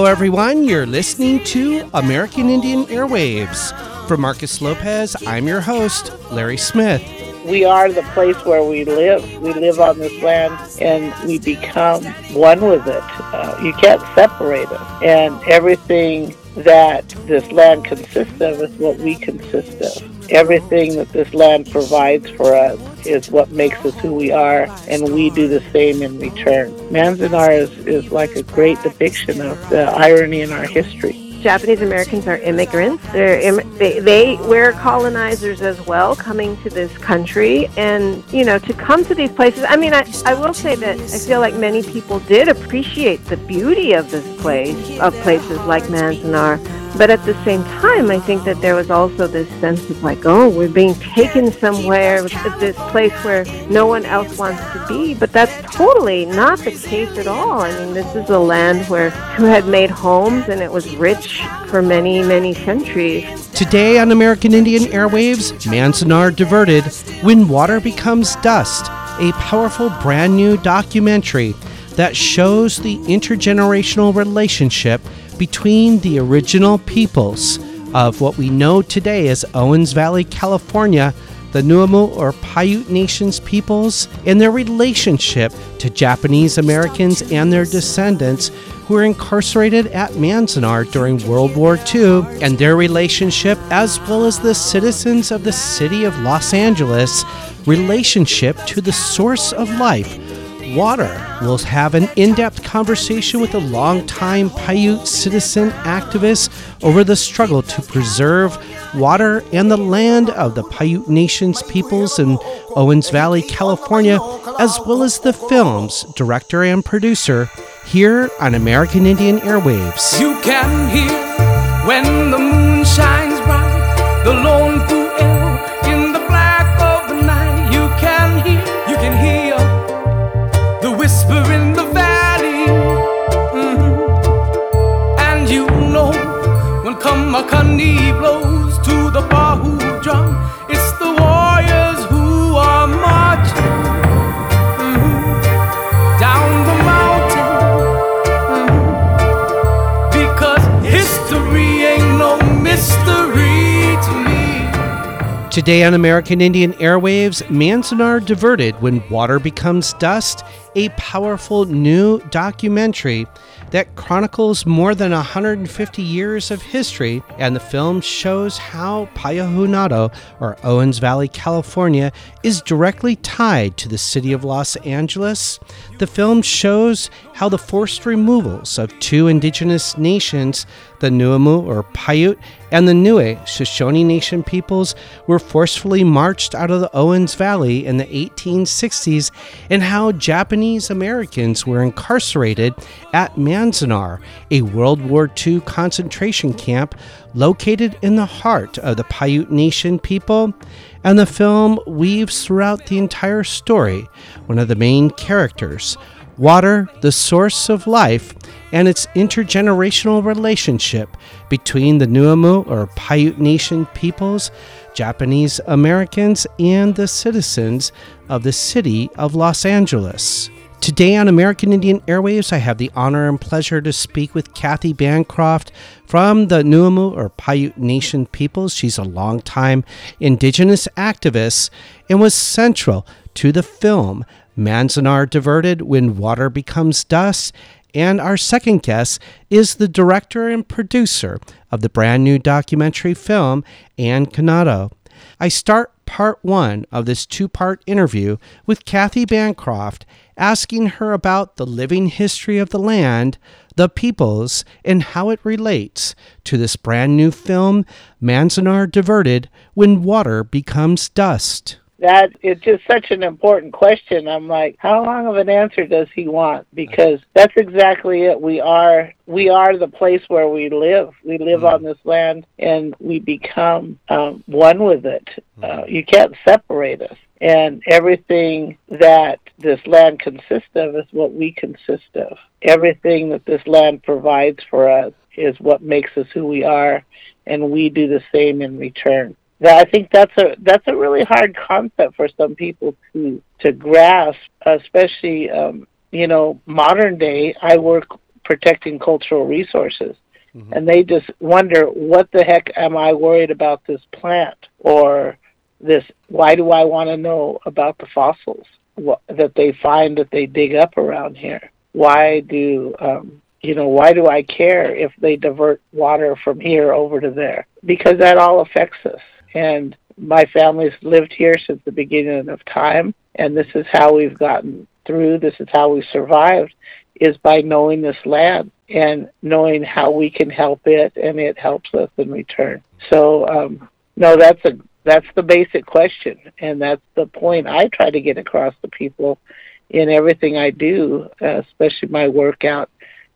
Hello, everyone. You're listening to American Indian Airwaves. For Marcus Lopez, I'm your host, Larry Smith. We are the place where we live. We live on this land and we become one with it. Uh, you can't separate us. And everything that this land consists of is what we consist of. Everything that this land provides for us is what makes us who we are, and we do the same in return. Manzanar is, is like a great depiction of the irony in our history. Japanese Americans are immigrants. Im- they, they were colonizers as well, coming to this country, and you know to come to these places. I mean, I, I will say that I feel like many people did appreciate the beauty of this place, of places like Manzanar but at the same time, I think that there was also this sense of like, oh, we're being taken somewhere, this place where no one else wants to be. But that's totally not the case at all. I mean, this is a land where who had made homes and it was rich for many, many centuries. Today on American Indian Airwaves, Manzanar Diverted When Water Becomes Dust, a powerful brand new documentary that shows the intergenerational relationship between the original peoples of what we know today as Owens Valley, California, the Nuumu or Paiute Nations peoples, and their relationship to Japanese Americans and their descendants who were incarcerated at Manzanar during World War II, and their relationship, as well as the citizens of the city of Los Angeles, relationship to the source of life water. We'll have an in depth conversation with a longtime Paiute citizen activist over the struggle to preserve water and the land of the Paiute Nations peoples in Owens Valley, California, as well as the film's director and producer here on American Indian Airwaves. You can hear when the moon shines bright, the lone Blows to the Bahu drum, it's the warriors who are marching mm-hmm. down the mountain. Mm-hmm. Because history ain't no mystery to me. Today on American Indian Airwaves, Manzanar diverted when water becomes dust a powerful new documentary that chronicles more than 150 years of history, and the film shows how Payahunado, or Owens Valley, California, is directly tied to the city of Los Angeles. The film shows how the forced removals of two indigenous nations, the Nuumu or Paiute and the Newe Shoshone Nation peoples, were forcefully marched out of the Owens Valley in the 1860s, and how Japanese Americans were incarcerated at Manzanar, a World War II concentration camp located in the heart of the Paiute Nation people. And the film weaves throughout the entire story one of the main characters water, the source of life, and its intergenerational relationship between the Nuumu or Paiute Nation peoples, Japanese Americans, and the citizens of the city of Los Angeles. Today on American Indian Airwaves, I have the honor and pleasure to speak with Kathy Bancroft from the Nuumu or Paiute Nation peoples. She's a longtime indigenous activist and was central to the film Manzanar Diverted When Water Becomes Dust. And our second guest is the director and producer of the brand new documentary film, Ann Kaneko. I start part one of this two part interview with Kathy Bancroft, asking her about the living history of the land, the peoples, and how it relates to this brand new film, Manzanar Diverted When Water Becomes Dust that it's just such an important question. I'm like, how long of an answer does he want? Because that's exactly it. We are we are the place where we live. We live mm. on this land, and we become um, one with it. Mm. Uh, you can't separate us. And everything that this land consists of is what we consist of. Everything that this land provides for us is what makes us who we are, and we do the same in return. I think that's a that's a really hard concept for some people to to grasp, especially um, you know modern day. I work protecting cultural resources. Mm-hmm. And they just wonder, what the heck am I worried about this plant? Or this, why do I want to know about the fossils what, that they find that they dig up around here? Why do, um, you know, why do I care if they divert water from here over to there? Because that all affects us. And my family's lived here since the beginning of time, and this is how we've gotten through. This is how we survived, is by knowing this land and knowing how we can help it, and it helps us in return. So, um, no, that's a that's the basic question, and that's the point I try to get across to people in everything I do, uh, especially my work out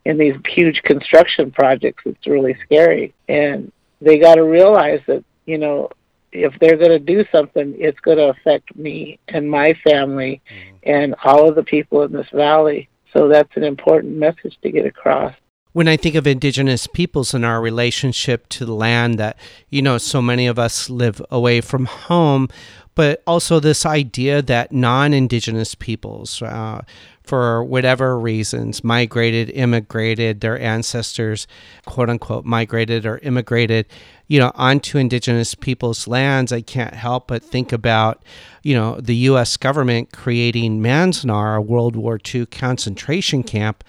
in these huge construction projects. It's really scary, and they got to realize that you know if they're going to do something, it's going to affect me and my family mm-hmm. and all of the people in this valley. So that's an important message to get across. When I think of indigenous peoples and our relationship to the land, that, you know, so many of us live away from home, but also this idea that non indigenous peoples, uh, for whatever reasons, migrated, immigrated, their ancestors, quote unquote, migrated or immigrated, you know, onto indigenous people's lands, I can't help but think about, you know, the U.S. government creating Manzanar, a World War II concentration camp,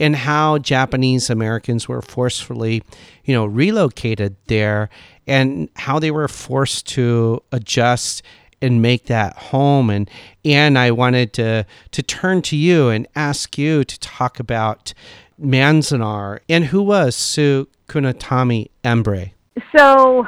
and how Japanese Americans were forcefully, you know, relocated there and how they were forced to adjust and make that home and and I wanted to to turn to you and ask you to talk about Manzanar and who was Sue Kunitomi Embrey. So,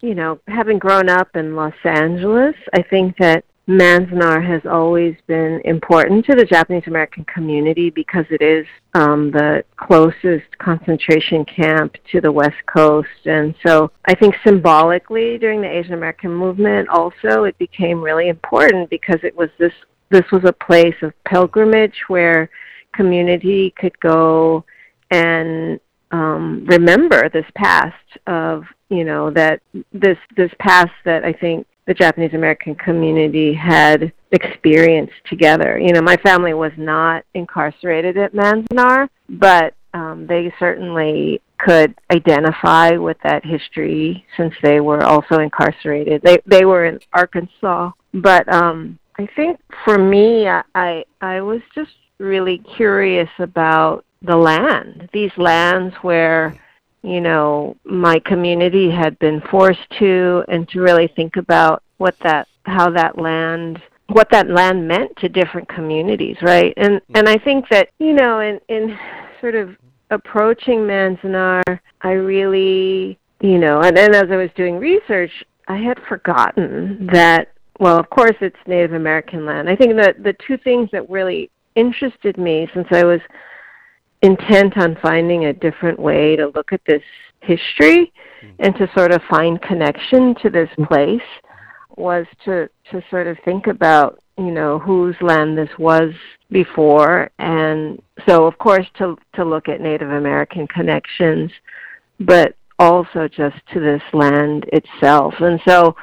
you know, having grown up in Los Angeles, I think that Manzanar has always been important to the Japanese American community because it is um, the closest concentration camp to the West Coast. And so I think symbolically during the Asian American movement also it became really important because it was this this was a place of pilgrimage where community could go and um, remember this past of you know that this this past that I think the Japanese American community had experienced together. You know, my family was not incarcerated at Manzanar, but um, they certainly could identify with that history since they were also incarcerated. They they were in Arkansas, but um, I think for me, I, I I was just really curious about the land, these lands where you know, my community had been forced to and to really think about what that how that land what that land meant to different communities, right? And mm. and I think that, you know, in in sort of approaching Manzanar, I really, you know, and then as I was doing research, I had forgotten that well, of course it's Native American land. I think that the two things that really interested me since I was intent on finding a different way to look at this history mm-hmm. and to sort of find connection to this place was to to sort of think about you know whose land this was before and so of course to to look at native american connections but also just to this land itself and so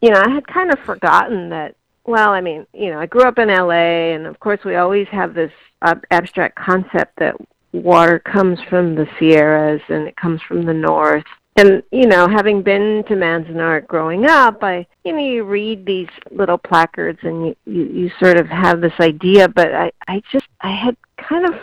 you know i had kind of forgotten that well i mean you know i grew up in la and of course we always have this abstract concept that water comes from the Sierras and it comes from the north. And you know, having been to Manzanar growing up, I you know you read these little placards and you, you you sort of have this idea, but I I just I had kind of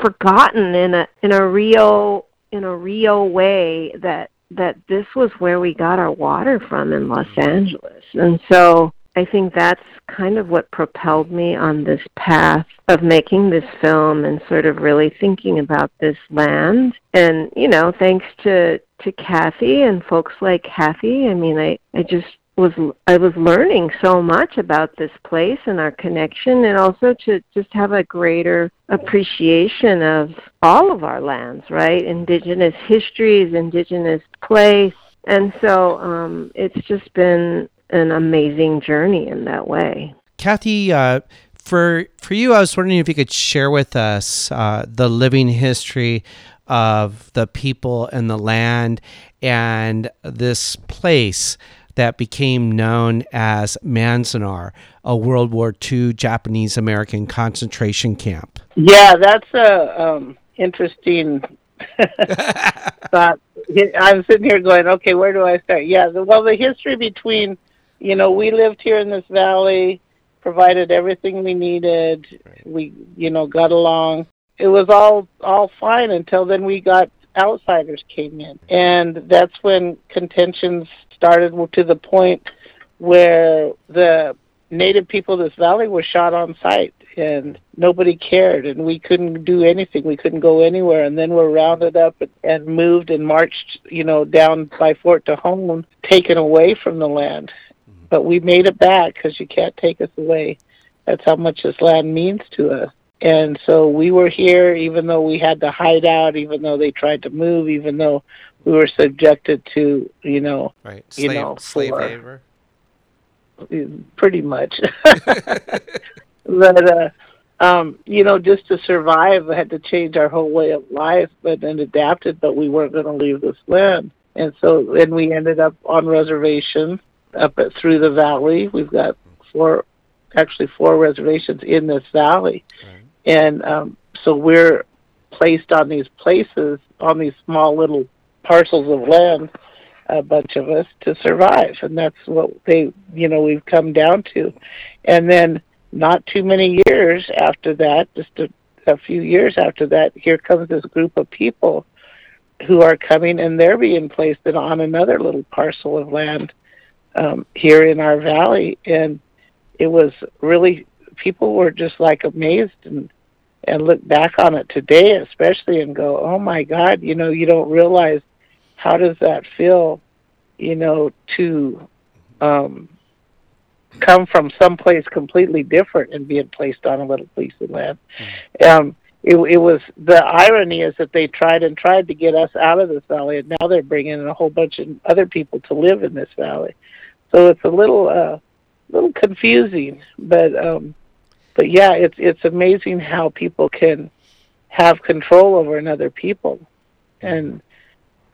forgotten in a in a real in a real way that that this was where we got our water from in Los Angeles. And so I think that's kind of what propelled me on this path of making this film and sort of really thinking about this land. And, you know, thanks to to Kathy and folks like Kathy, I mean, I I just was I was learning so much about this place and our connection and also to just have a greater appreciation of all of our lands, right? Indigenous histories, indigenous place. And so um, it's just been an amazing journey in that way. Kathy, uh, for for you, I was wondering if you could share with us uh, the living history of the people and the land and this place that became known as Manzanar, a World War II Japanese American concentration camp. Yeah, that's a um, interesting thought. I'm sitting here going, okay, where do I start? Yeah, the, well, the history between, you know, we lived here in this valley, provided everything we needed. Right. We, you know, got along. It was all all fine until then we got outsiders came in, and that's when contentions started to the point where the native people of this valley were shot on sight and nobody cared and we couldn't do anything we couldn't go anywhere and then we're rounded up and moved and marched you know down by fort tejon taken away from the land. But we made it back because you can't take us away. That's how much this land means to us. And so we were here even though we had to hide out even though they tried to move even though we were subjected to you know right. slave, you know slave labor. Pretty much. but uh, um, you know, just to survive, I had to change our whole way of life, but then adapted. But we weren't going to leave this land, and so then we ended up on reservation up at, through the valley. We've got four, actually four reservations in this valley, right. and um, so we're placed on these places on these small little parcels of land a bunch of us to survive and that's what they you know we've come down to and then not too many years after that just a, a few years after that here comes this group of people who are coming and they're being placed on another little parcel of land um, here in our valley and it was really people were just like amazed and and look back on it today especially and go oh my god you know you don't realize how does that feel, you know, to um, come from someplace completely different and being placed on a little piece of land? Mm-hmm. Um, it, it was the irony is that they tried and tried to get us out of this valley, and now they're bringing in a whole bunch of other people to live in this valley. So it's a little, uh, little confusing, but um, but yeah, it's it's amazing how people can have control over another people, and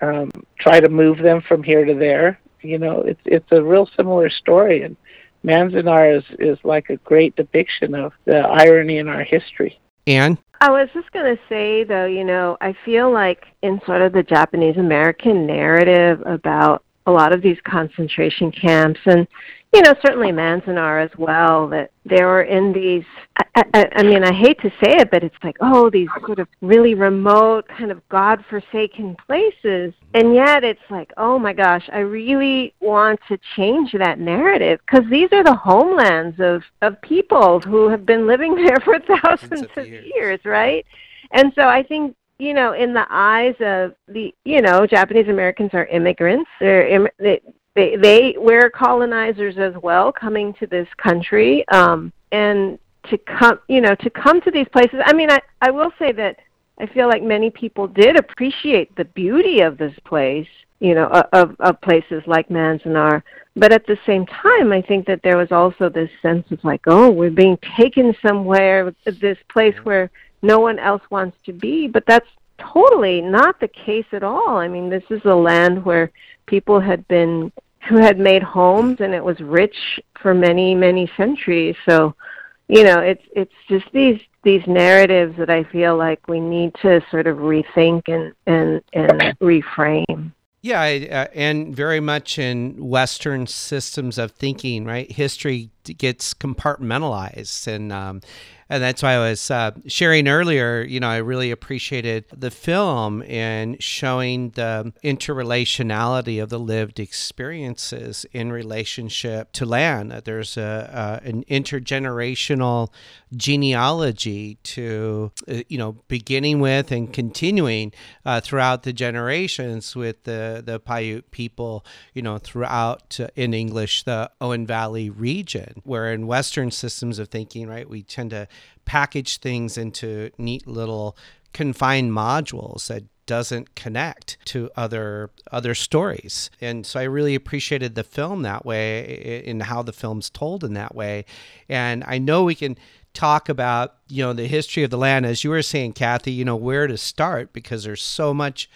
um, try to move them from here to there. You know, it's it's a real similar story, and Manzanar is is like a great depiction of the irony in our history. Anne? I was just going to say, though, you know, I feel like in sort of the Japanese American narrative about a lot of these concentration camps and you know, certainly Manzanar as well, that they were in these, I, I, I mean, I hate to say it, but it's like, oh, these sort of really remote, kind of God-forsaken places. And yet it's like, oh my gosh, I really want to change that narrative because these are the homelands of, of people who have been living there for thousands of years. years, right? And so I think you know, in the eyes of the, you know, Japanese Americans are immigrants. They're Im- they, they they were colonizers as well coming to this country um and to come you know to come to these places. I mean i i will say that i feel like many people did appreciate the beauty of this place you know of of places like manzanar. But at the same time i think that there was also this sense of like oh we're being taken somewhere this place where no one else wants to be but that's totally not the case at all. I mean this is a land where people had been who had made homes and it was rich for many many centuries. So you know it's it's just these these narratives that i feel like we need to sort of rethink and and and reframe. Yeah, uh, and very much in Western systems of thinking, right? History gets compartmentalized, and um, and that's why I was uh, sharing earlier. You know, I really appreciated the film and showing the interrelationality of the lived experiences in relationship to land. There's a, an intergenerational genealogy to, uh, you know, beginning with and continuing uh, throughout the generations with the the Paiute people. You know, throughout uh, in English the Owen Valley region, where in Western systems of thinking, right, we tend to package things into neat little confined modules that doesn't connect to other other stories. And so I really appreciated the film that way in how the film's told in that way. And I know we can talk about, you know, the history of the land as you were saying Kathy, you know, where to start because there's so much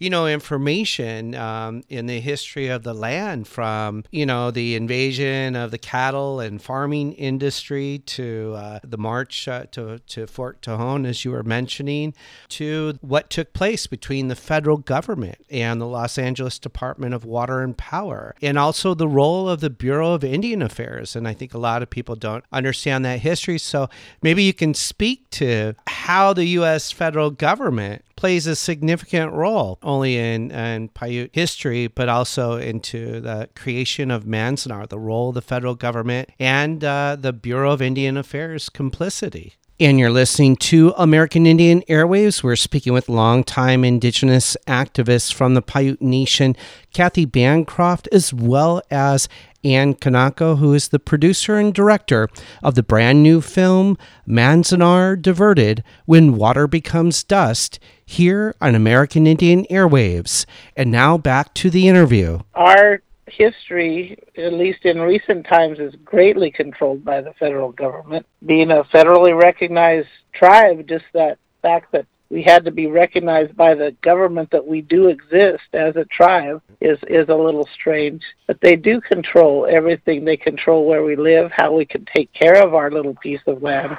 you know, information um, in the history of the land from, you know, the invasion of the cattle and farming industry to uh, the march uh, to, to Fort Tejon, as you were mentioning, to what took place between the federal government and the Los Angeles Department of Water and Power, and also the role of the Bureau of Indian Affairs. And I think a lot of people don't understand that history. So maybe you can speak to how the U.S. federal government plays a significant role, only in, in Paiute history, but also into the creation of Manzanar, the role of the federal government and uh, the Bureau of Indian Affairs complicity. And you're listening to American Indian Airwaves. We're speaking with longtime Indigenous activists from the Paiute Nation, Kathy Bancroft, as well as Ann Kaneko, who is the producer and director of the brand new film Manzanar Diverted When Water Becomes Dust here on American Indian Airwaves. And now back to the interview. Our history, at least in recent times, is greatly controlled by the federal government. Being a federally recognized tribe, just that fact that we had to be recognized by the government that we do exist as a tribe is is a little strange. But they do control everything. They control where we live, how we can take care of our little piece of land.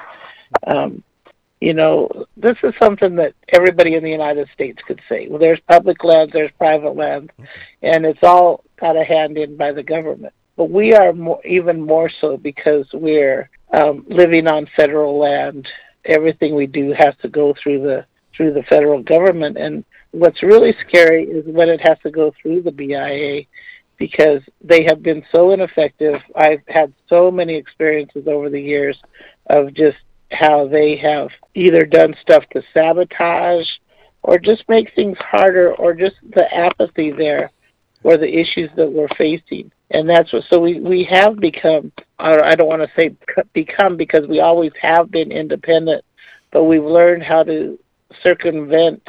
Um, you know, this is something that everybody in the United States could say. Well, there's public lands, there's private lands, and it's all got a hand in by the government. But we are more, even more so because we're um, living on federal land. Everything we do has to go through the through the federal government, and what's really scary is when it has to go through the BIA because they have been so ineffective. I've had so many experiences over the years of just how they have either done stuff to sabotage or just make things harder or just the apathy there or the issues that we're facing. And that's what, so we, we have become, or I don't want to say become because we always have been independent, but we've learned how to circumvent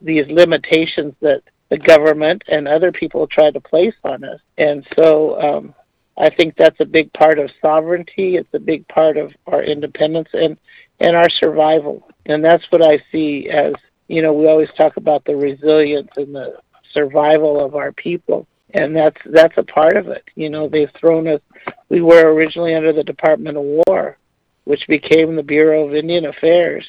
these limitations that the government and other people try to place on us. And so, um, I think that's a big part of sovereignty. It's a big part of our independence and, and our survival. And that's what I see as, you know, we always talk about the resilience and the survival of our people. And that's that's a part of it. You know, they've thrown us we were originally under the Department of War, which became the Bureau of Indian Affairs.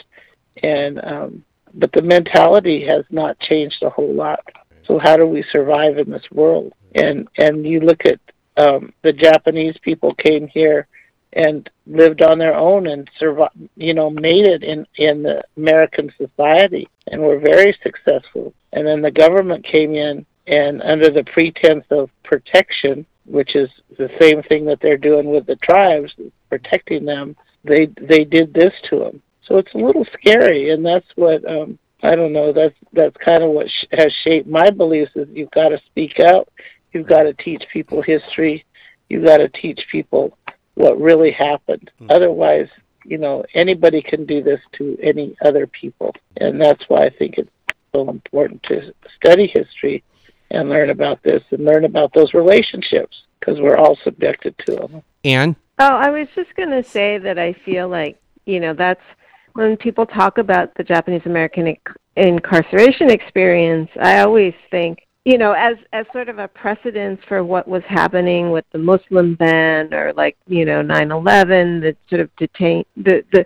And um but the mentality has not changed a whole lot. So how do we survive in this world? And and you look at um, the Japanese people came here and lived on their own and survived, you know, made it in in the American society and were very successful. And then the government came in and under the pretense of protection, which is the same thing that they're doing with the tribes, protecting them, they they did this to them. So it's a little scary, and that's what um, I don't know. That's that's kind of what sh- has shaped my beliefs. Is you've got to speak out You've got to teach people history. You've got to teach people what really happened. Mm-hmm. Otherwise, you know, anybody can do this to any other people. And that's why I think it's so important to study history and learn about this and learn about those relationships because we're all subjected to them. Anne? Oh, I was just going to say that I feel like, you know, that's when people talk about the Japanese American incarceration experience, I always think you know, as as sort of a precedence for what was happening with the Muslim ban or like you know nine eleven, the sort of detain the the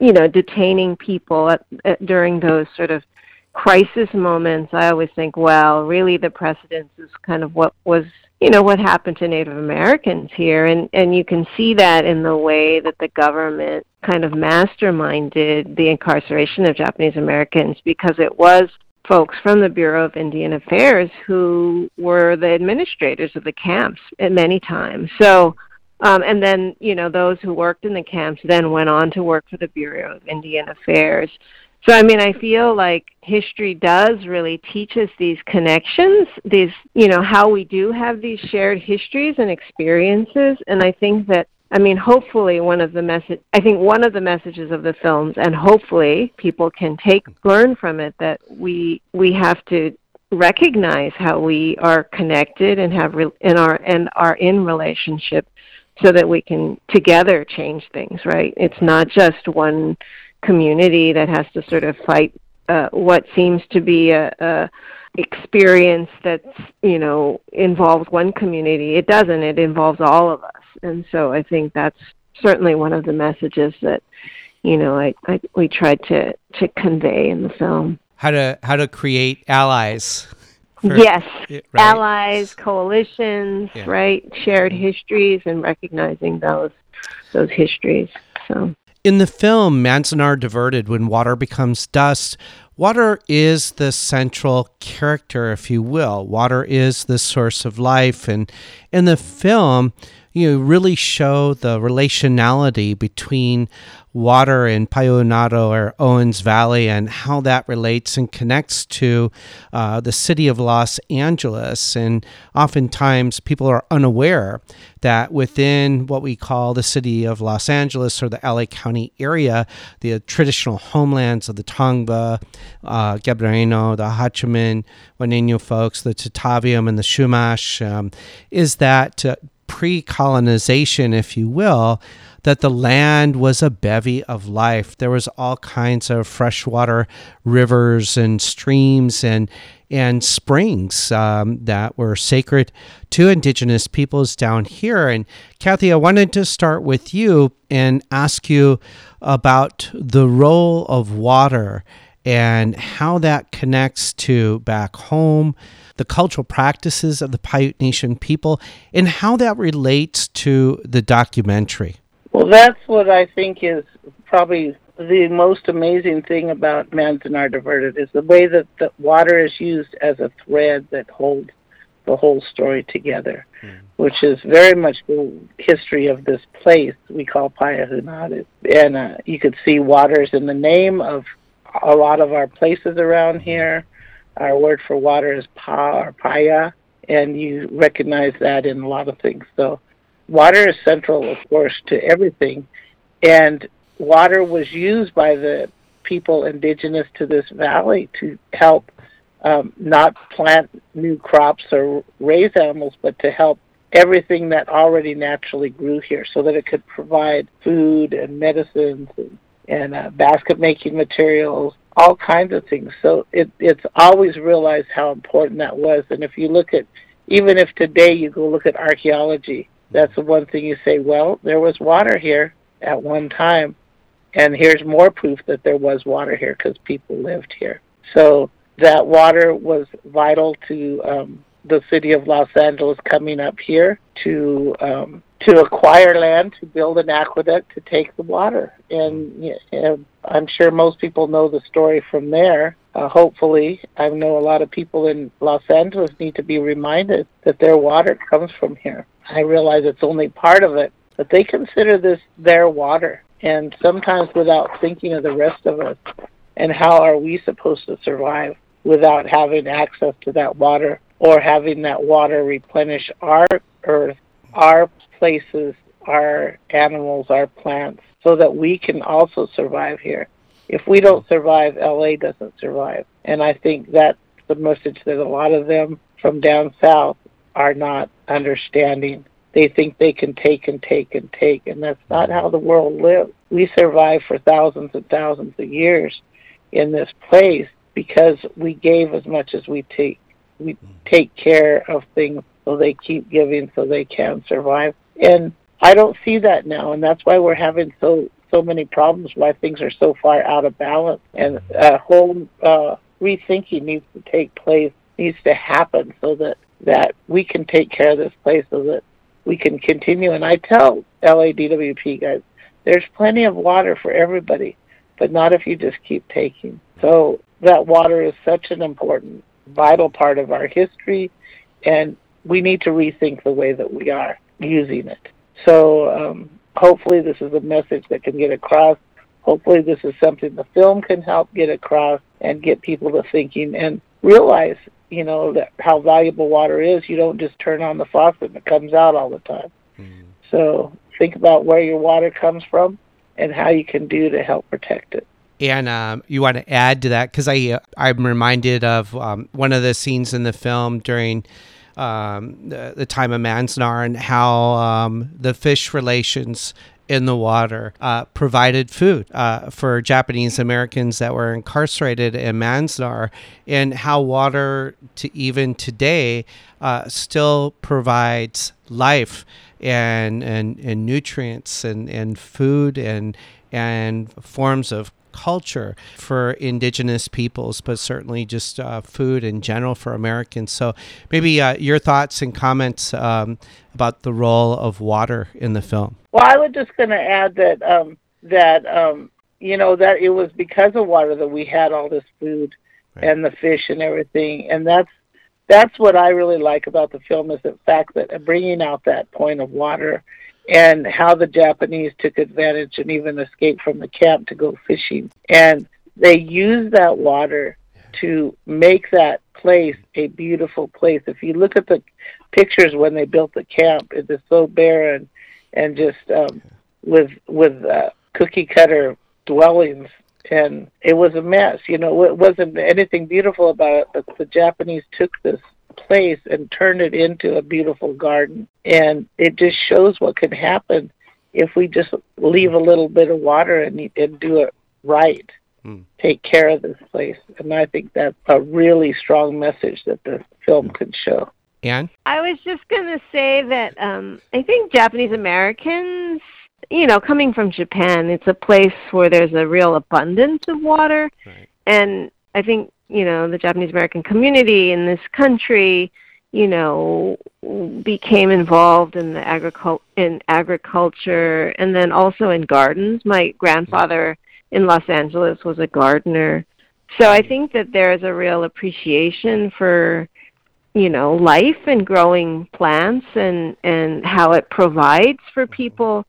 you know detaining people at, at, during those sort of crisis moments. I always think, well, really the precedence is kind of what was you know what happened to Native Americans here, and and you can see that in the way that the government kind of masterminded the incarceration of Japanese Americans because it was folks from the Bureau of Indian Affairs who were the administrators of the camps at many times. So, um, and then, you know, those who worked in the camps then went on to work for the Bureau of Indian Affairs. So, I mean, I feel like history does really teach us these connections, these, you know, how we do have these shared histories and experiences. And I think that I mean, hopefully, one of the message. I think one of the messages of the films, and hopefully, people can take learn from it that we we have to recognize how we are connected and have re, and are and are in relationship, so that we can together change things. Right? It's not just one community that has to sort of fight uh, what seems to be a, a experience that's you know involves one community. It doesn't. It involves all of us, and so I think that's certainly one of the messages that you know I, I we tried to to convey in the film. How to how to create allies. for- yes, right. allies, coalitions, Yeah. right? Shared mm-hmm. histories and recognizing those those histories. So In the film Manzanar Diverted, when water becomes dust, water is the central character, if you will. Water is the source of life. And in the film, you really show the relationality between water in Payonado or Owens Valley and how that relates and connects to uh, the city of Los Angeles. And oftentimes people are unaware that within what we call the city of Los Angeles or the LA County area, the traditional homelands of the Tongva, uh, the Acjachemen, Juaneño folks, the Tataviam, and the Chumash, um, is that uh, pre colonization, if you will, that the land was a bevy of life. There was all kinds of freshwater rivers and streams and and springs um, that were sacred to indigenous peoples down here. And Kathy, I wanted to start with you and ask you about the role of water and how that connects to back home, the cultural practices of the Paiute Nation people, and how that relates to the documentary. Well, that's what I think is probably the most amazing thing about Manzanar Diverted is the way that the water is used as a thread that holds the whole story together, which is very much the history of this place we call Payahunadu. And uh, you could see waters in the name of a lot of our places around here. Our word for water is pa or paya, and you recognize that in a lot of things. So water is central, of course, to everything. And water was used by the people indigenous to this valley to help um, not plant new crops or raise animals, but to help everything that already naturally grew here so that it could provide food and medicines and, and uh, basket making materials, all kinds of things. So it, it's always realized how important that was. And if you look at, even if today you go look at archaeology, that's the one thing you say, well, there was water here at one time. And here's more proof that there was water here because people lived here. So that water was vital to um, the city of Los Angeles coming up here to um, to acquire land to build an aqueduct to take the water. And y- uh, I'm sure most people know the story from there. Uh, hopefully, I know a lot of people in Los Angeles need to be reminded that their water comes from here. I realize it's only part of it, but they consider this their water. And sometimes without thinking of the rest of us and how are we supposed to survive without having access to that water or having that water replenish our earth, our places, our animals, our plants, so that we can also survive here. If we don't survive, LA doesn't survive. And I think that's the message that a lot of them from down south are not understanding. They think they can take and take and take, and that's not how the world lives. We survive for thousands and thousands of years in this place because we gave as much as we take. We take care of things so they keep giving so they can survive. And I don't see that now, and that's why we're having so so many problems. Why things are so far out of balance, and a whole uh, rethinking needs to take place, needs to happen, so that that we can take care of this place, so that we can continue. And I tell LADWP guys, there's plenty of water for everybody, but not if you just keep taking. So that water is such an important, vital part of our history, and we need to rethink the way that we are using it. So um, hopefully this is a message that can get across. Hopefully this is something the film can help get across and get people to thinking and realize, you know, that how valuable water is. You don't just turn on the faucet and it comes out all the time. So think about where your water comes from and how you can do to help protect it. And um, you want to add to that because I uh, I'm reminded of um, one of the scenes in the film during um, the, the time of Manzanar and how um, the fish relations in the water uh, provided food uh, for Japanese Americans that were incarcerated in Manzanar, and how water, to even today, uh, still provides life and, and, and nutrients and, and food and, and forms of culture for indigenous peoples, but certainly just uh, food in general for Americans. So, maybe uh, your thoughts and comments um, about the role of water in the film. Well, I was just going to add that um, that um, you know that it was because of water that we had all this food right. and the fish and everything, and that's that's what I really like about the film is the fact that bringing out that point of water and how the Japanese took advantage and even escaped from the camp to go fishing. And they used that water to make that place a beautiful place. If you look at the pictures when they built the camp, it is so barren and just um, with with uh, cookie cutter dwellings, and it was a mess. You know, it wasn't anything beautiful about it. But the Japanese took this place and turn it into a beautiful garden. And it just shows what can happen if we just leave a little bit of water and, and do it right. Mm. Take care of this place. And I think that's a really strong message that the film can show. Anne? I was just going to say that um, I think Japanese Americans, you know, coming from Japan, it's a place where there's a real abundance of water. Right. And I think you know the Japanese American community in this country, you know, became involved in the agricul- in agriculture and then also in gardens. My grandfather in Los Angeles was a gardener. So I think that there is a real appreciation for you know life and growing plants and and how it provides for people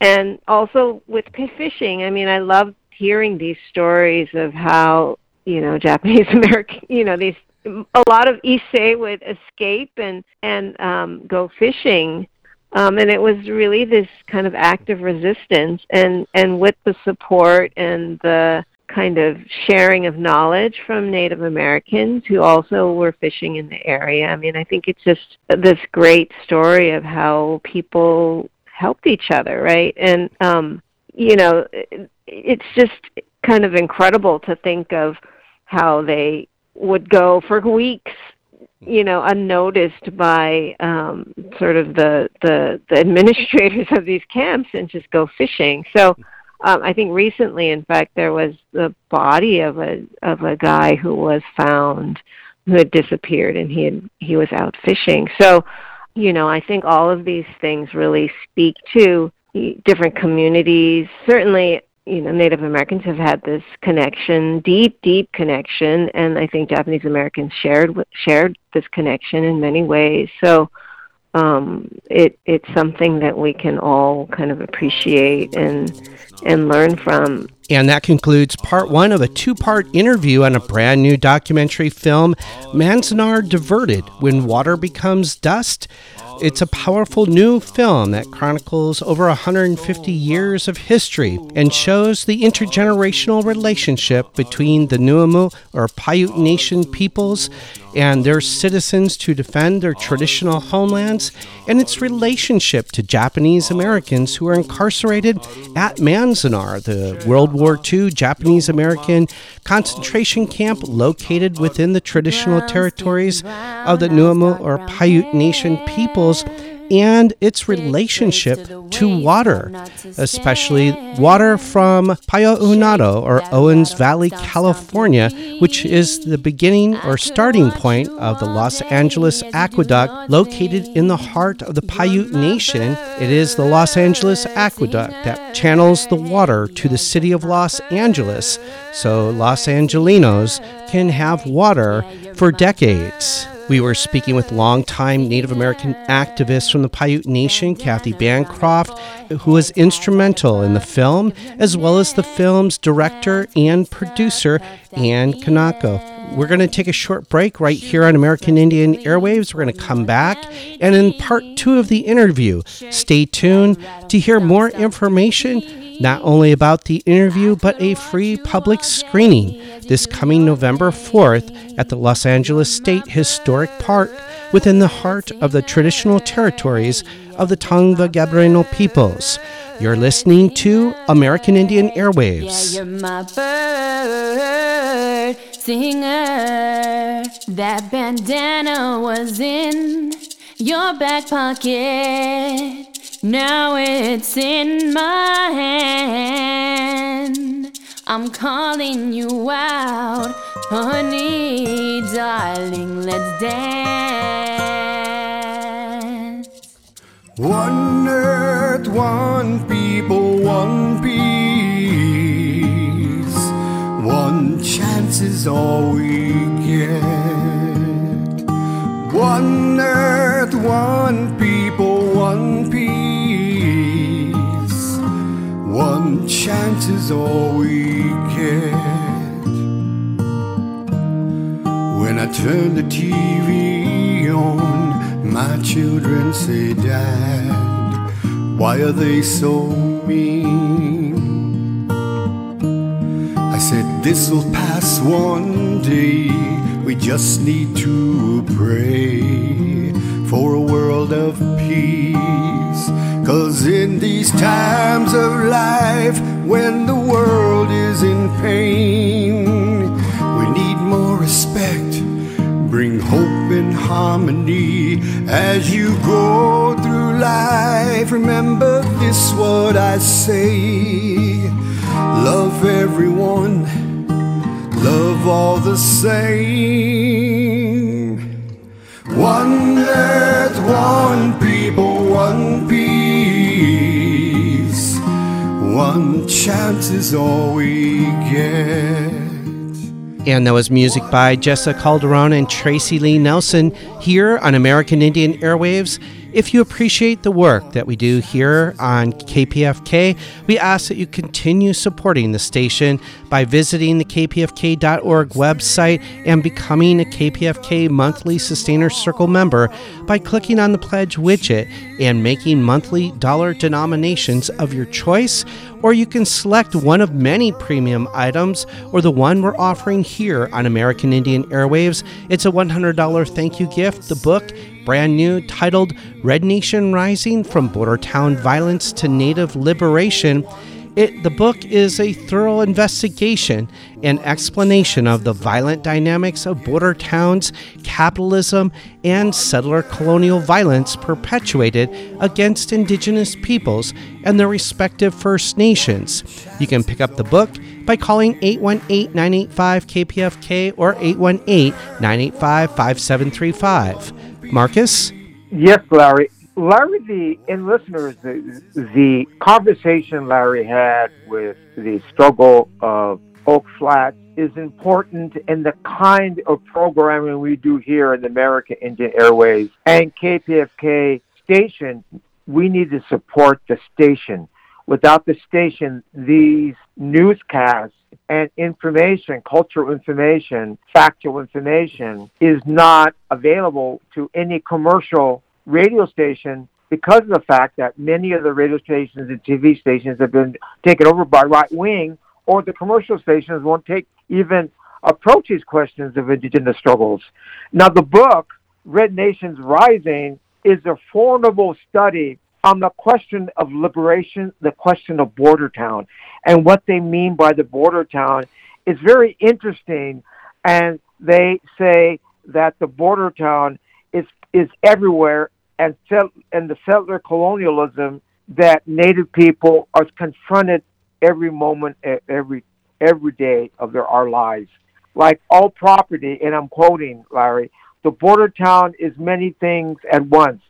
and also with fishing. I mean, I love hearing these stories of how you know Japanese American you know these a lot of Issei would escape and and um, go fishing, um, and it was really this kind of act of resistance, and and with the support and the kind of sharing of knowledge from Native Americans who also were fishing in the area. I mean, I think it's just this great story of how people helped each other, right? And um, you know, it's just kind of incredible to think of how they would go for weeks you know unnoticed by um sort of the the the administrators of these camps and just go fishing. So um i think recently in fact there was the body of a of a guy who was found who had disappeared and he had he was out fishing. So you know i think all of these things really speak to different communities. Certainly you know Native Americans have had this connection, deep, deep connection, and I think Japanese Americans shared shared this connection in many ways. So um, it it's something that we can all kind of appreciate and and learn from. And that concludes part one of a two part interview on a brand new documentary film, Manzanar Diverted When Water Becomes Dust. It's a powerful new film that chronicles over 150 years of history and shows the intergenerational relationship between the Nuumu or Paiute Nation peoples and their citizens to defend their traditional homelands and its relationship to Japanese Americans who are incarcerated at Manzanar, the World War II Japanese American concentration camp located within the traditional territories of the Nuumu or Paiute Nation peoples and its relationship to water, especially water from Payahunado or Owens Valley, California, which is the beginning or starting point of the Los Angeles Aqueduct located in the heart of the Paiute Nation. It is the Los Angeles Aqueduct that channels the water to the city of Los Angeles. So Los Angelinos can have water for decades. We were speaking with longtime Native American activist from the Paiute Nation, Kathy Bancroft, who was instrumental in the film, as well as the film's director and producer, Ann Kaneko. We're going to take a short break right here on American Indian Airwaves. We're going to come back, and in part two of the interview, stay tuned to hear more information not only about the interview, but a free public screening this coming November 4th at the Los Angeles State Historic Park within the heart of the traditional territories of the Tongva Gabrielino peoples. You're listening to American Indian Airwaves. Yeah, you're my bird singer. That bandana was in your back pocket. Now it's in my hand. I'm calling you out, honey, darling, let's dance. One earth, one people, one peace. One chance is all we get. One earth, one people, one peace. One chance is all we get. When I turn the TV on, my children say, Dad, why are they so mean? I said, This will pass one day. We just need to pray for a world of peace. Cause in these times of life, when the world is in pain, we need more respect. Bring hope and harmony as you go through life. Remember this what I say love everyone, love all the same. One earth, one people, one peace. One chance is all we get. And that was music by Jessa Calderon and Tracy Lee Nelson here on American Indian Airwaves. If you appreciate the work that we do here on KPFK, we ask that you continue supporting the station by visiting the kpfk.org website and becoming a KPFK monthly Sustainer Circle member by clicking on the pledge widget and making monthly dollar denominations of your choice. Or you can select one of many premium items or the one we're offering here on American Indian Airwaves. It's a $100 thank you gift, the book brand new titled Red Nation Rising From Border Town Violence to Native Liberation. It, the book is a thorough investigation and explanation of the violent dynamics of border towns, capitalism, and settler colonial violence perpetuated against indigenous peoples and their respective First Nations. You can pick up the book by calling 818 985 KPFK or 818 985 5735. Marcus? Yes, Larry. Larry, the and listeners, the, the conversation Larry had with the struggle of Oak Flat is important in the kind of programming we do here in American Indian Airways and KPFK station. We need to support the station. Without the station, these newscasts and information, cultural information, factual information is not available to any commercial radio station because of the fact that many of the radio stations and TV stations have been taken over by right wing, or the commercial stations won't take even approach these questions of indigenous struggles. Now, the book, Red Nations Rising, is a formidable study on the question of liberation, the question of border town, and what they mean by the border town. is very interesting, and they say that the border town is is everywhere, and and the settler colonialism that Native people are confronted every moment, every every day of their our lives. Like all property, and I'm quoting Larry, the border town is many things at once.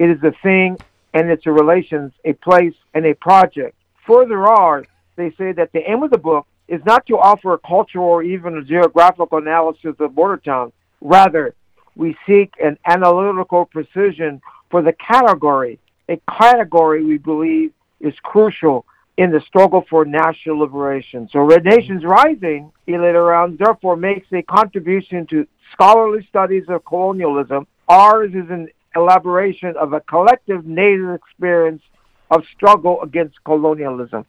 It is a thing and it's a relations, a place, and a project. Further on, they say that the aim of the book is not to offer a cultural or even a geographical analysis of border towns. Rather, we seek an analytical precision for the category, a category we believe is crucial in the struggle for national liberation. So Red Nations Rising, Around, therefore makes a contribution to scholarly studies of colonialism. Ours is an elaboration of a collective native experience of struggle against colonialism.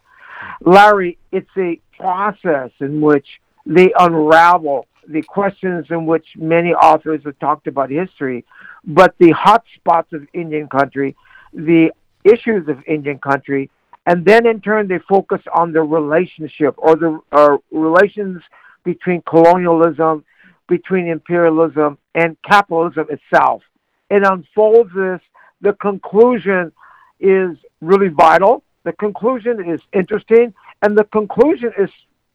Larry, it's a process in which they unravel the questions in which many authors have talked about history, but the hot spots of Indian country, the issues of Indian country, And then in turn, they focus on the relationship or the uh, relations between colonialism, between imperialism, and capitalism itself. It unfolds this. The conclusion is really vital. The conclusion is interesting, and the conclusion is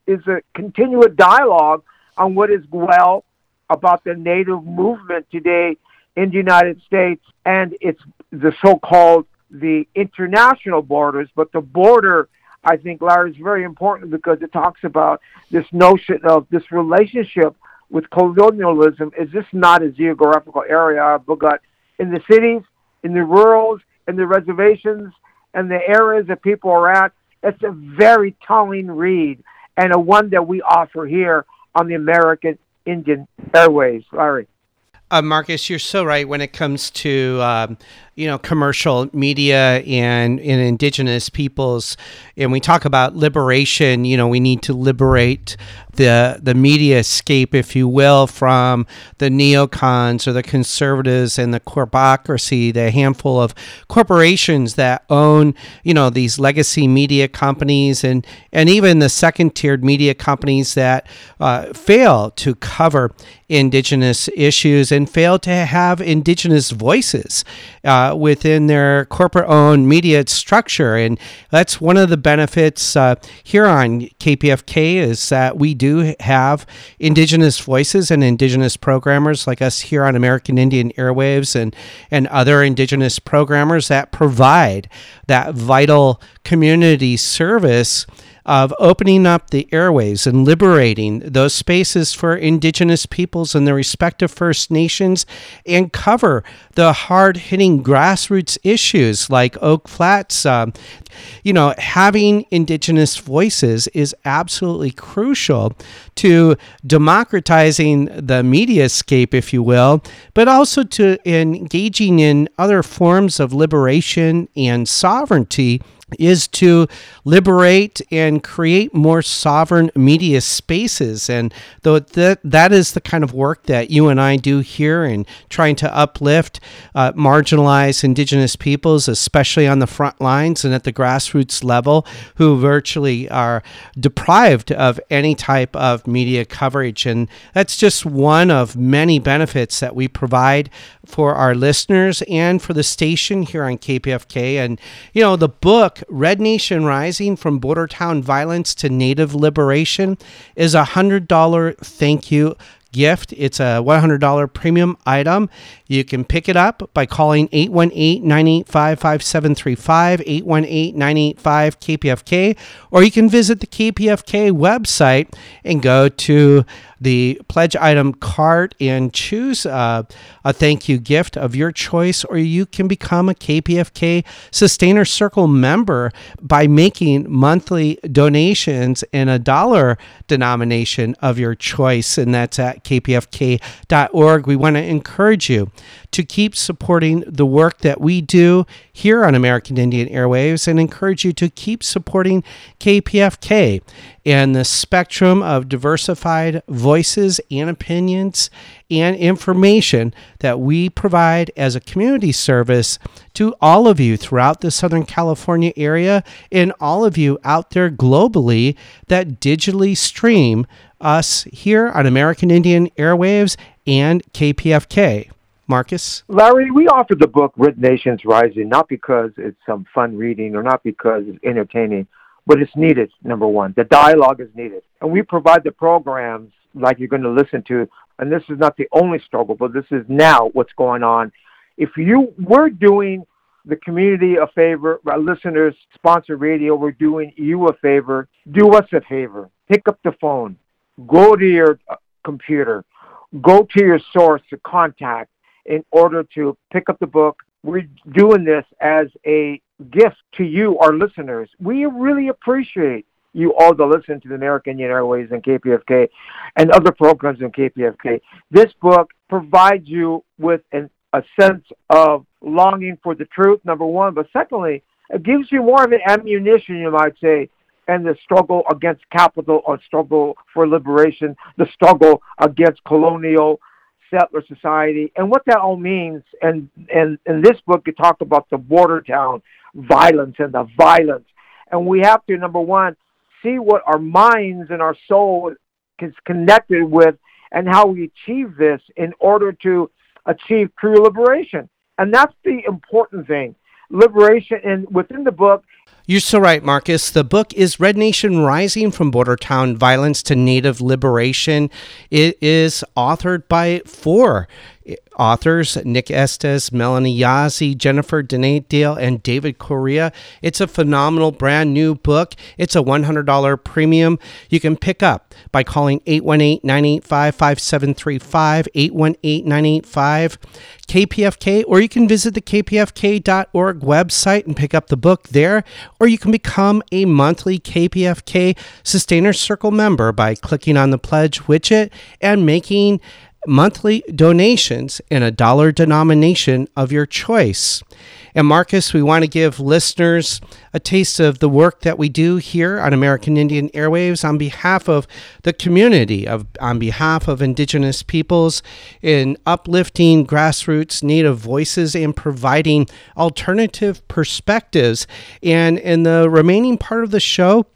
is a continuous dialogue on what is well about the Native movement today in the United States and it's the so-called the international borders, but the border, I think, Larry, is very important because it talks about this notion of this relationship with colonialism is this not a geographical area, but in the cities, in the rurals, in the reservations, and the areas that people are at, it's a very telling read and a one that we offer here on the American Indian Airways. Larry. Uh, Marcus, you're so right when it comes to um, you know commercial media and, and indigenous peoples, and we talk about liberation. You know, we need to liberate the the media escape, if you will, from the neocons or the conservatives and the corpocracy, the handful of corporations that own you know these legacy media companies and and even the second tiered media companies that uh, fail to cover indigenous issues and fail to have indigenous voices uh, within their corporate owned media structure. And that's one of the benefits uh, here on KPFK is that we do have indigenous voices and indigenous programmers like us here on American Indian Airwaves and, and other indigenous programmers that provide that vital community service of opening up the airways and liberating those spaces for indigenous peoples and their respective First Nations and cover the hard hitting grassroots issues like Oak Flats. Um, you know, having indigenous voices is absolutely crucial to democratizing the media scape, if you will, but also to engaging in other forms of liberation and sovereignty is to liberate and create more sovereign media spaces. And though that that is the kind of work that you and I do here in trying to uplift uh, marginalized indigenous peoples especially on the front lines and at the grassroots level who virtually are deprived of any type of media coverage. And that's just one of many benefits that we provide for our listeners and for the station here on KPFK and you know the book Red Nation Rising From Border Town Violence to Native Liberation is a $100 thank you gift. It's a $100 premium item. You can pick it up by calling 818 985 5735, 818 985 KPFK, or you can visit the KPFK website and go to the pledge item card and choose uh, a thank you gift of your choice, or you can become a KPFK Sustainer Circle member by making monthly donations in a dollar denomination of your choice, and that's at kpfk.org. We want to encourage you to keep supporting the work that we do here on American Indian Airwaves and encourage you to keep supporting KPFK and the spectrum of diversified voices and opinions and information that we provide as a community service to all of you throughout the Southern California area and all of you out there globally that digitally stream us here on American Indian Airwaves and KPFK. Marcus? Larry, we offer the book Red Nations Rising not because it's some fun reading or not because it's entertaining, but it's needed, number one. The dialogue is needed. And we provide the programs like you're going to listen to. And this is not the only struggle, but this is now what's going on. If you we're doing the community a favor, our listeners, sponsor radio, we're doing you a favor. Do us a favor. Pick up the phone. Go to your uh, computer. Go to your source to contact in order to pick up the book. We're doing this as a gift to you, our listeners. We really appreciate you all to listen to the American Indian Airways and KPFK and other programs in KPFK. This book provides you with an, a sense of longing for the truth, number one, but secondly, it gives you more of an ammunition, you might say, and the struggle against capital or struggle for liberation, the struggle against colonial settler society and what that all means. And and in this book, you talk about the border town violence and the violence And we have to, number one, see what our minds and our soul is connected with and how we achieve this in order to achieve true liberation. And that's the important thing. Liberation, and within the book, you're so right, Marcus. The book is Red Nation Rising from Border Town Violence to Native Liberation. It is authored by four authors Nick Estes, Melanie Yazzie, Jennifer Denetdale, and David Correia. It's a phenomenal brand new book. It's a $100 premium you can pick up by calling 818 985 5735, 818 985 KPFK, or you can visit the kpfk.org website and pick up the book there, or you can become a monthly KPFK Sustainer Circle member by clicking on the pledge widget and making monthly donations in a dollar denomination of your choice. And Marcus, we want to give listeners a taste of the work that we do here on American Indian Airwaves on behalf of the community, of on behalf of indigenous peoples in uplifting grassroots native voices and providing alternative perspectives. And in the remaining part of the show,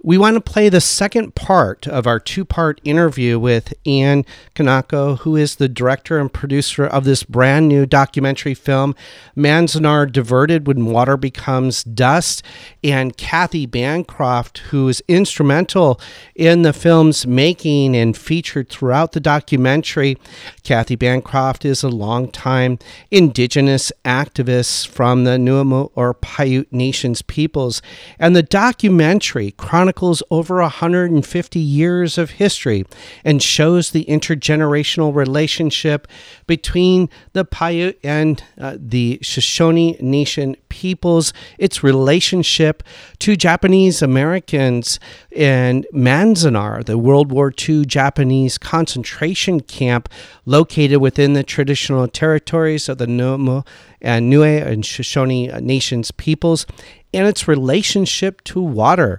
we want to play the second part of our two part interview with Ann Kaneko, who is the director and producer of this brand new documentary film, Manzanar Diverted When Water Becomes Dust, and Kathy Bancroft, who is instrumental in the film's making and featured throughout the documentary. Kathy Bancroft is a longtime indigenous activist from the Nuumu or Paiute Nations peoples, and the documentary chronicles chronicles over 150 years of history and shows the intergenerational relationship between the Paiute and uh, the Shoshone Nation peoples, its relationship to Japanese Americans in Manzanar, the World War II Japanese concentration camp located within the traditional territories of the Nuumu and Newe and Shoshone Nations peoples, and its relationship to water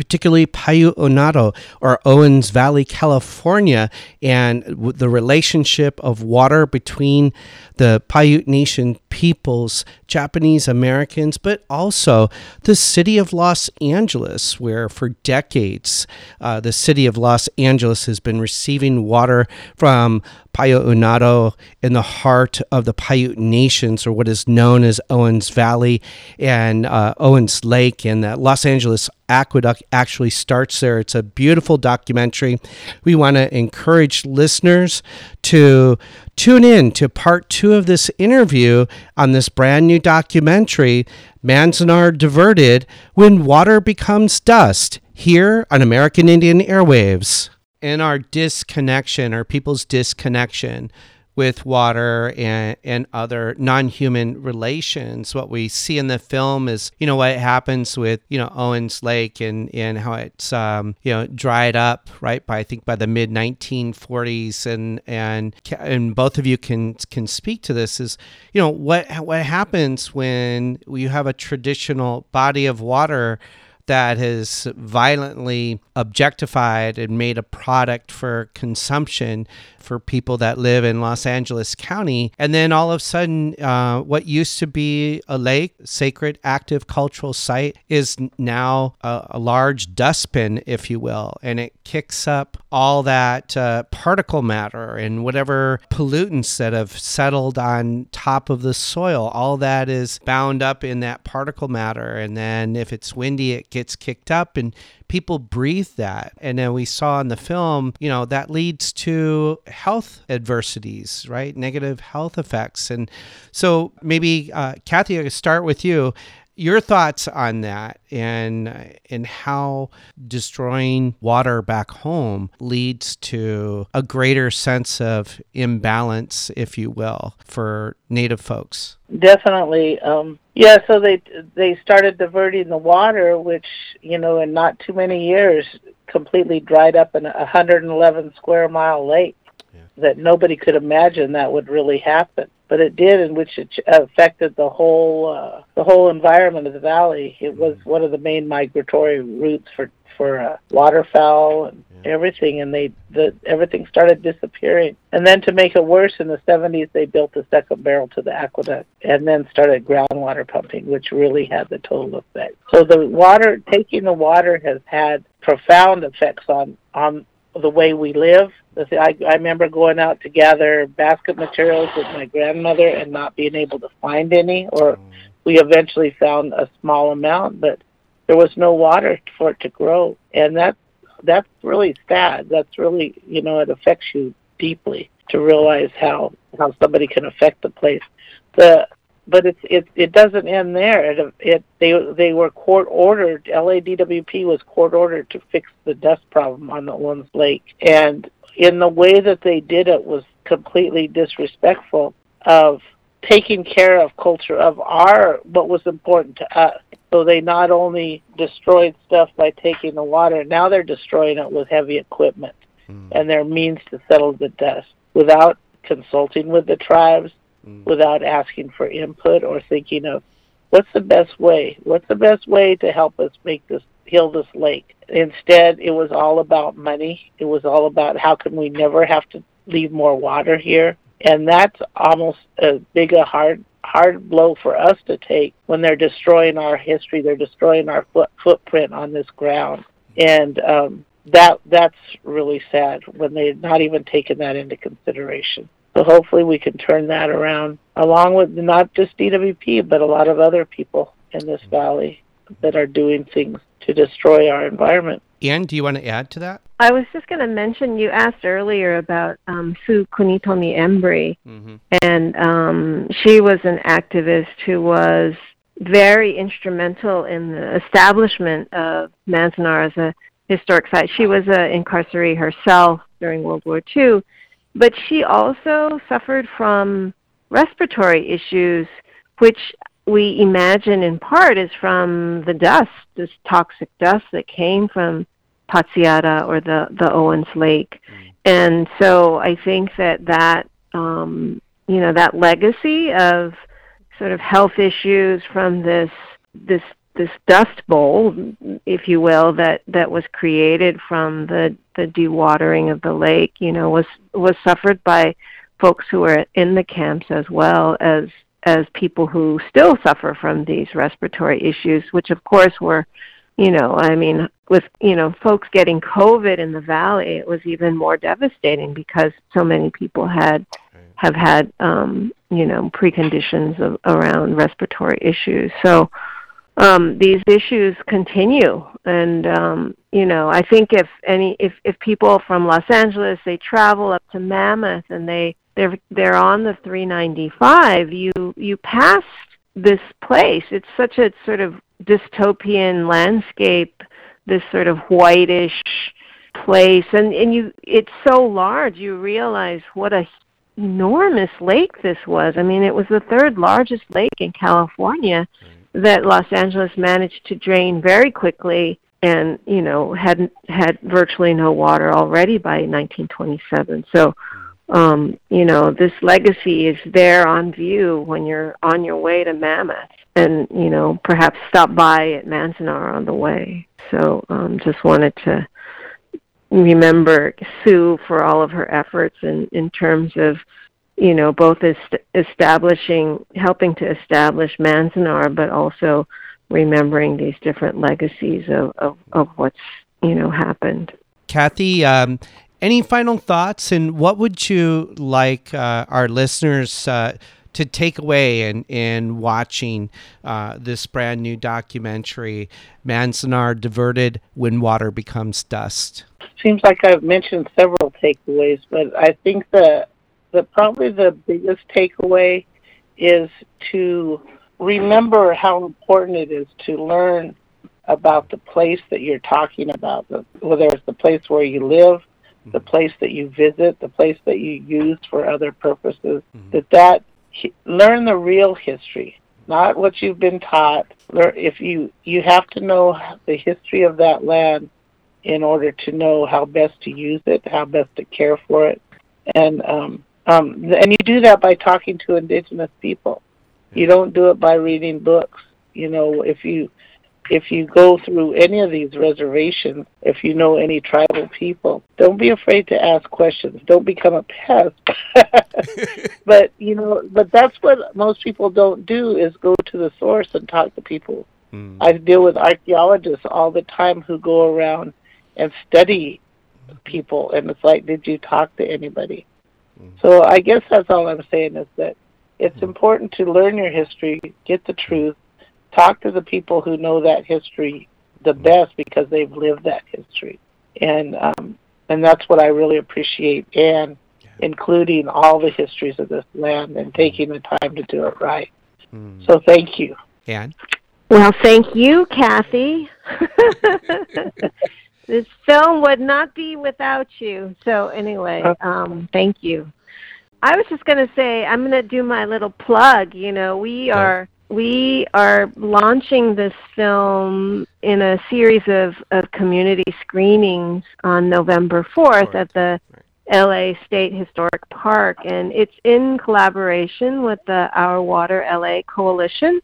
particularly Payahüünadü or Owens Valley, California, and the relationship of water between the Paiute Nation peoples, Japanese Americans, but also the city of Los Angeles, where for decades uh, the city of Los Angeles has been receiving water from Payahüünadü in the heart of the Paiute Nations, or what is known as Owens Valley and uh, Owens Lake, and that Los Angeles aqueduct actually starts there. It's a beautiful documentary. We want to encourage listeners to tune in to part two of this interview on this brand new documentary, Manzanar Diverted When Water Becomes Dust, here on American Indian Airwaves. In our disconnection, our people's disconnection with water and, and other non-human relations. What we see in the film is, you know, what happens with, you know, Owens Lake and, and how it's, um, you know, dried up, right, by, I think by the mid 1940s. And, and, and both of you can, can speak to this is, you know, what, what happens when you have a traditional body of water that has violently objectified and made a product for consumption for people that live in Los Angeles County. And then all of a sudden, uh, what used to be a lake, sacred, active cultural site, is now a, a large dustbin, if you will. And it kicks up all that uh, particle matter and whatever pollutants that have settled on top of the soil. All that is bound up in that particle matter. And then if it's windy, it gets kicked up and people breathe that. And then we saw in the film, you know, that leads to health adversities, right? Negative health effects. And so maybe, uh, Kathy, I start with you your thoughts on that and and how destroying water back home leads to a greater sense of imbalance if you will for native folks definitely um, yeah so they they started diverting the water which you know in not too many years completely dried up an 111 square mile lake yeah. that nobody could imagine that would really happen but it did, in which it affected the whole uh, the whole environment of the valley. It was mm-hmm. one of the main migratory routes for for uh, waterfowl and everything, and they the everything started disappearing. And then to make it worse, in the 70s they built the second barrel to the aqueduct, and then started groundwater pumping, which really had the total effect. So the water, taking the water, has had profound effects on on the way we live. I, I remember going out to gather basket materials with my grandmother and not being able to find any, or oh. we eventually found a small amount, but there was no water for it to grow, and that that's really sad. That's really you know it affects you deeply to realize how how somebody can affect the place. The but it's it it doesn't end there. It it they they were court ordered. LADWP was court ordered to fix the dust problem on the Owens Lake, and in the way that they did it was completely disrespectful of taking care of culture of our what was important to us. So they not only destroyed stuff by taking the water, now they're destroying it with heavy equipment mm. and their means to settle the dust without consulting with the tribes, mm. without asking for input or thinking of what's the best way? What's the best way to help us make this heal this lake? Instead, it was all about money. It was all about how can we never have to leave more water here? And that's almost as big a hard hard blow for us to take when they're destroying our history. They're destroying our foot, footprint on this ground, and um, that that's really sad when they're not even taking that into consideration. So hopefully we can turn that around, along with not just DWP, but a lot of other people in this valley that are doing things to destroy our environment. Ann, do you want to add to that? I was just going to mention you asked earlier about um, Sue Kunitomi Embrey, mm-hmm. and um, she was an activist who was very instrumental in the establishment of Manzanar as a historic site. She was an incarceree herself during World War II, but she also suffered from respiratory issues, which we imagine in part is from the dust, this toxic dust that came from Patsiata or the, the Owens Lake. Mm. And so I think that that, um, you know, that legacy of sort of health issues from this, this, this dust bowl, if you will, that, that was created from the, the dewatering of the lake, you know, was, was suffered by folks who were in the camps as well as as people who still suffer from these respiratory issues, which of course were, you know, I mean, with, you know, folks getting COVID in the valley, it was even more devastating because so many people had have had um, you know, preconditions of, around respiratory issues. So um, these issues continue, and um, you know, I think if any, if if people from Los Angeles they travel up to Mammoth and they they're they're on the 395 you you pass this place. It's such a sort of dystopian landscape this sort of whitish place. And and you it's so large you realize what a enormous lake this was. I mean it was the third largest lake in california that los angeles managed to drain very quickly and you know had had virtually no water already by 1927 so um, you know, this legacy is there on view when you're on your way to Mammoth and, you know, perhaps stop by at Manzanar on the way. So um, just wanted to remember Sue for all of her efforts in, in terms of, you know, both est- establishing, helping to establish Manzanar, but also remembering these different legacies of, of, of what's, you know, happened. Kathy, um, any final thoughts, and what would you like uh, our listeners uh, to take away in, in watching uh, this brand new documentary, Manzanar Diverted When Water Becomes Dust? Seems like I've mentioned several takeaways, but I think the, the probably the biggest takeaway is to remember how important it is to learn about the place that you're talking about, whether it's the place where you live, the place that you visit, the place that you use for other purposes, mm-hmm. that that learn the real history, not what you've been taught. Learn if you you have to know the history of that land in order to know how best to use it, how best to care for it, and um, um, and you do that by talking to indigenous people. You don't do it by reading books. You know, if you if you go through any of these reservations, if you know any tribal people, don't be afraid to ask questions. Don't become a pest. but you know, but that's what most people don't do is go to the source and talk to people. Mm. I deal with archaeologists all the time who go around and study people, and it's like, did you talk to anybody? Mm. So I guess that's all I'm saying is that it's mm. important to learn your history, get the truth, talk to the people who know that history the best because they've lived that history, and um, and that's what I really appreciate, and including all the histories of this land and taking the time to do it right. Mm. So thank you. Ann? Well, thank you, Kathy. this film would not be without you. So anyway, um, thank you. I was just going to say I'm going to do my little plug. You know, we are we are launching this film in a series of, of community screenings on November 4th at the LA State Historic Park, and it's in collaboration with the Our Water LA Coalition.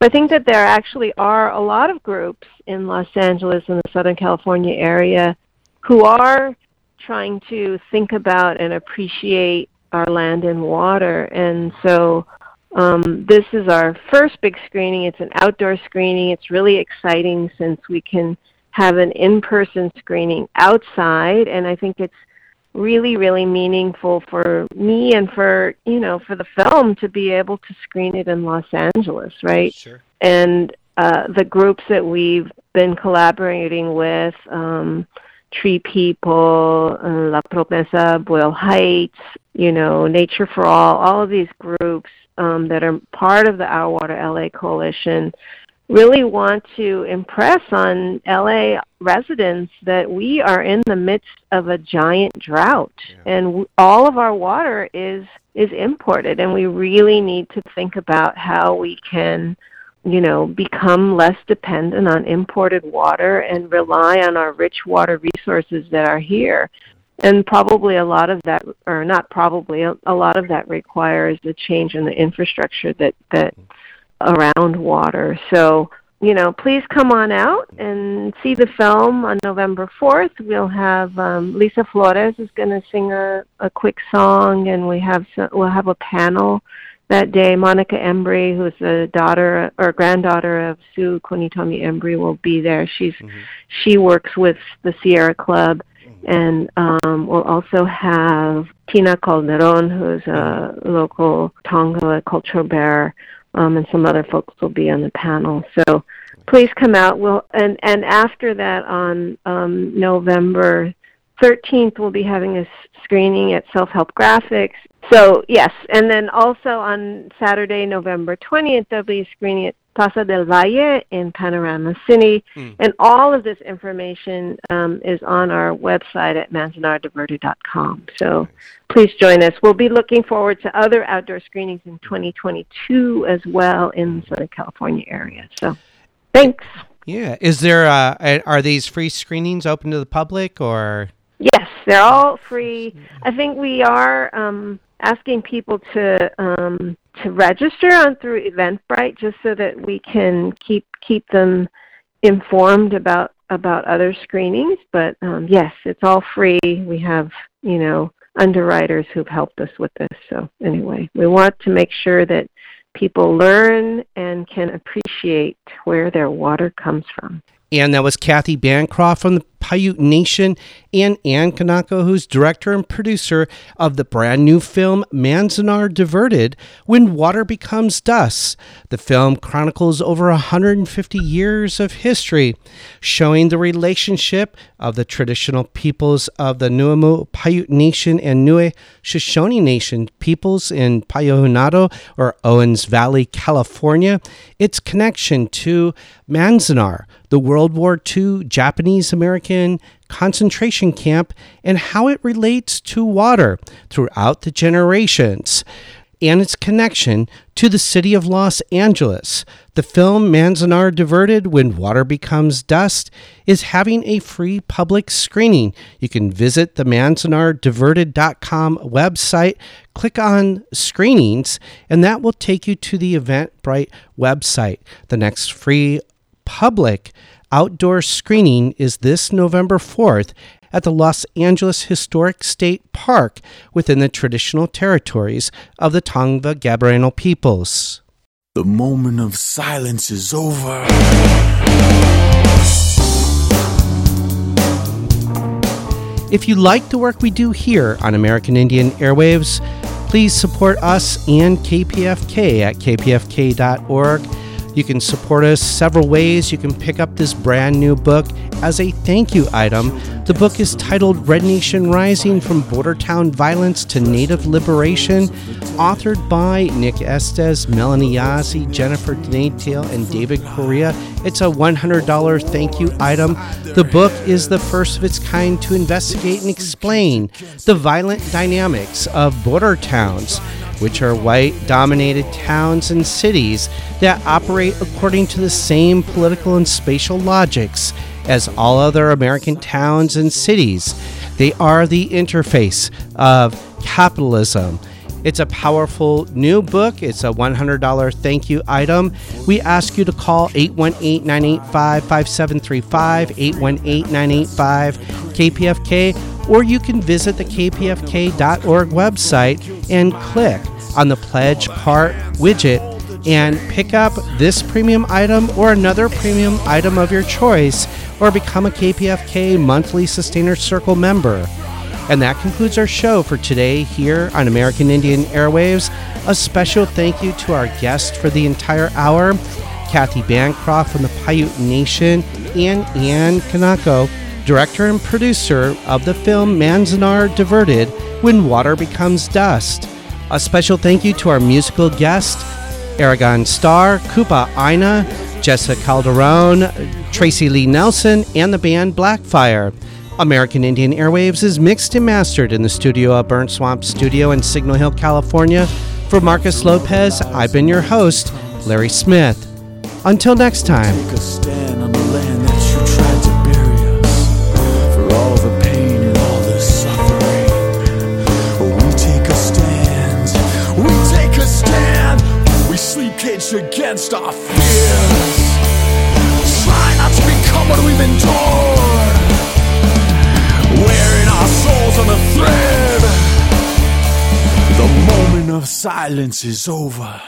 So I think that there actually are a lot of groups in Los Angeles and the Southern California area who are trying to think about and appreciate our land and water. And so um, this is our first big screening. It's an outdoor screening. It's really exciting since we can have an in-person screening outside, and I think it's really, really meaningful for me and for you know for the film to be able to screen it in Los Angeles, right? Sure. And uh, the groups that we've been collaborating with. Um, Tree People, La Promesa, Boyle Heights, you know, Nature for All, all of these groups um, that are part of the Our Water LA coalition really want to impress on LA residents that we are in the midst of a giant drought yeah. and w- all of our water is is imported and we really need to think about how we can you know become less dependent on imported water and rely on our rich water resources that are here and probably a lot of that or not probably a, a lot of that requires a change in the infrastructure that that around water. So, you know, please come on out and see the film on November 4th. We'll have um, Lisa Flores is going to sing a, a quick song, and we have some, we'll have a panel that day. Monica Embrey, who's the daughter or granddaughter of Sue Kunitomi Embrey, will be there. She's mm-hmm. she works with the Sierra Club, and um, we'll also have Tina Calderon, who's a local Tongva cultural bearer, um, and some other folks will be on the panel. So please come out. We'll and and after that on um, November 13th, we'll be having a screening at Self Help Graphics. So yes, and then also on Saturday, November 20th, there'll be a screening at Plaza del Valle in Panorama City. Mm. And all of this information um, is on our website at manzanardiverted.com. So please join us. We'll be looking forward to other outdoor screenings in 2022 as well in the Southern California area. So thanks. Yeah. Is there, uh, are these free screenings open to the public or? Yes, they're all free. I think we are um, asking people to um, to register on through Eventbrite just so that we can keep keep them informed about about other screenings. But um, yes, it's all free. We have you know underwriters who've helped us with this. So anyway, we want to make sure that people learn and can appreciate where their water comes from. And that was Kathy Bancroft from the Paiute Nation and Ann Kaneko, who's director and producer of the brand new film Manzanar Diverted When Water Becomes Dust. The film chronicles over 150 years of history, showing the relationship of the traditional peoples of the Nuumu Paiute Nation and Newe Shoshone Nation peoples in Payahüünadü or Owens Valley, California, its connection to Manzanar the World War II Japanese American concentration camp, and how it relates to water throughout the generations and its connection to the city of Los Angeles. The film Manzanar Diverted When Water Becomes Dust is having a free public screening. You can visit the manzanardiverted.com website, click on screenings, and that will take you to the Eventbrite website. The next free public outdoor screening is this November 4th at the Los Angeles Historic State Park within the traditional territories of the Tongva Gabrielino peoples. The moment of silence is over. If you like the work we do here on American Indian Airwaves, please support us and KPFK at kpfk.org. You can support us several ways. You can pick up this brand new book as a thank you item. The book is titled Red Nation Rising from Border Town Violence to Native Liberation, authored by Nick Estes, Melanie Yazzie, Jennifer Denetdale, and David Correia. It's a $100 thank you item. The book is the first of its kind to investigate and explain the violent dynamics of border towns which are white dominated towns and cities that operate according to the same political and spatial logics as all other American towns and cities. They are the interface of capitalism. It's a powerful new book. It's a $100 thank you item. We ask you to call 818 985 5735, 818 985 KPFK, or you can visit the kpfk.org website and click on the Pledge Part widget and pick up this premium item or another premium item of your choice or become a KPFK monthly Sustainer Circle member. And that concludes our show for today here on American Indian Airwaves. A special thank you to our guest for the entire hour, Kathy Bancroft from the Paiute Nation, and Ann Kaneko, director and producer of the film Manzanar Diverted When Water Becomes Dust. A special thank you to our musical guest, Aragon Star, Kupa Aina, Jessica Calderon, Tracy Lee Nelson, and the band Blackfire. American Indian Airwaves is mixed and mastered in the studio at Burnt Swamp Studio in Signal Hill, California. For Marcus Lopez, I've been your host, Larry Smith. Until next time. Against our fears. Try not to become what we've endured. Wearing our souls on a thread. The moment of silence is over.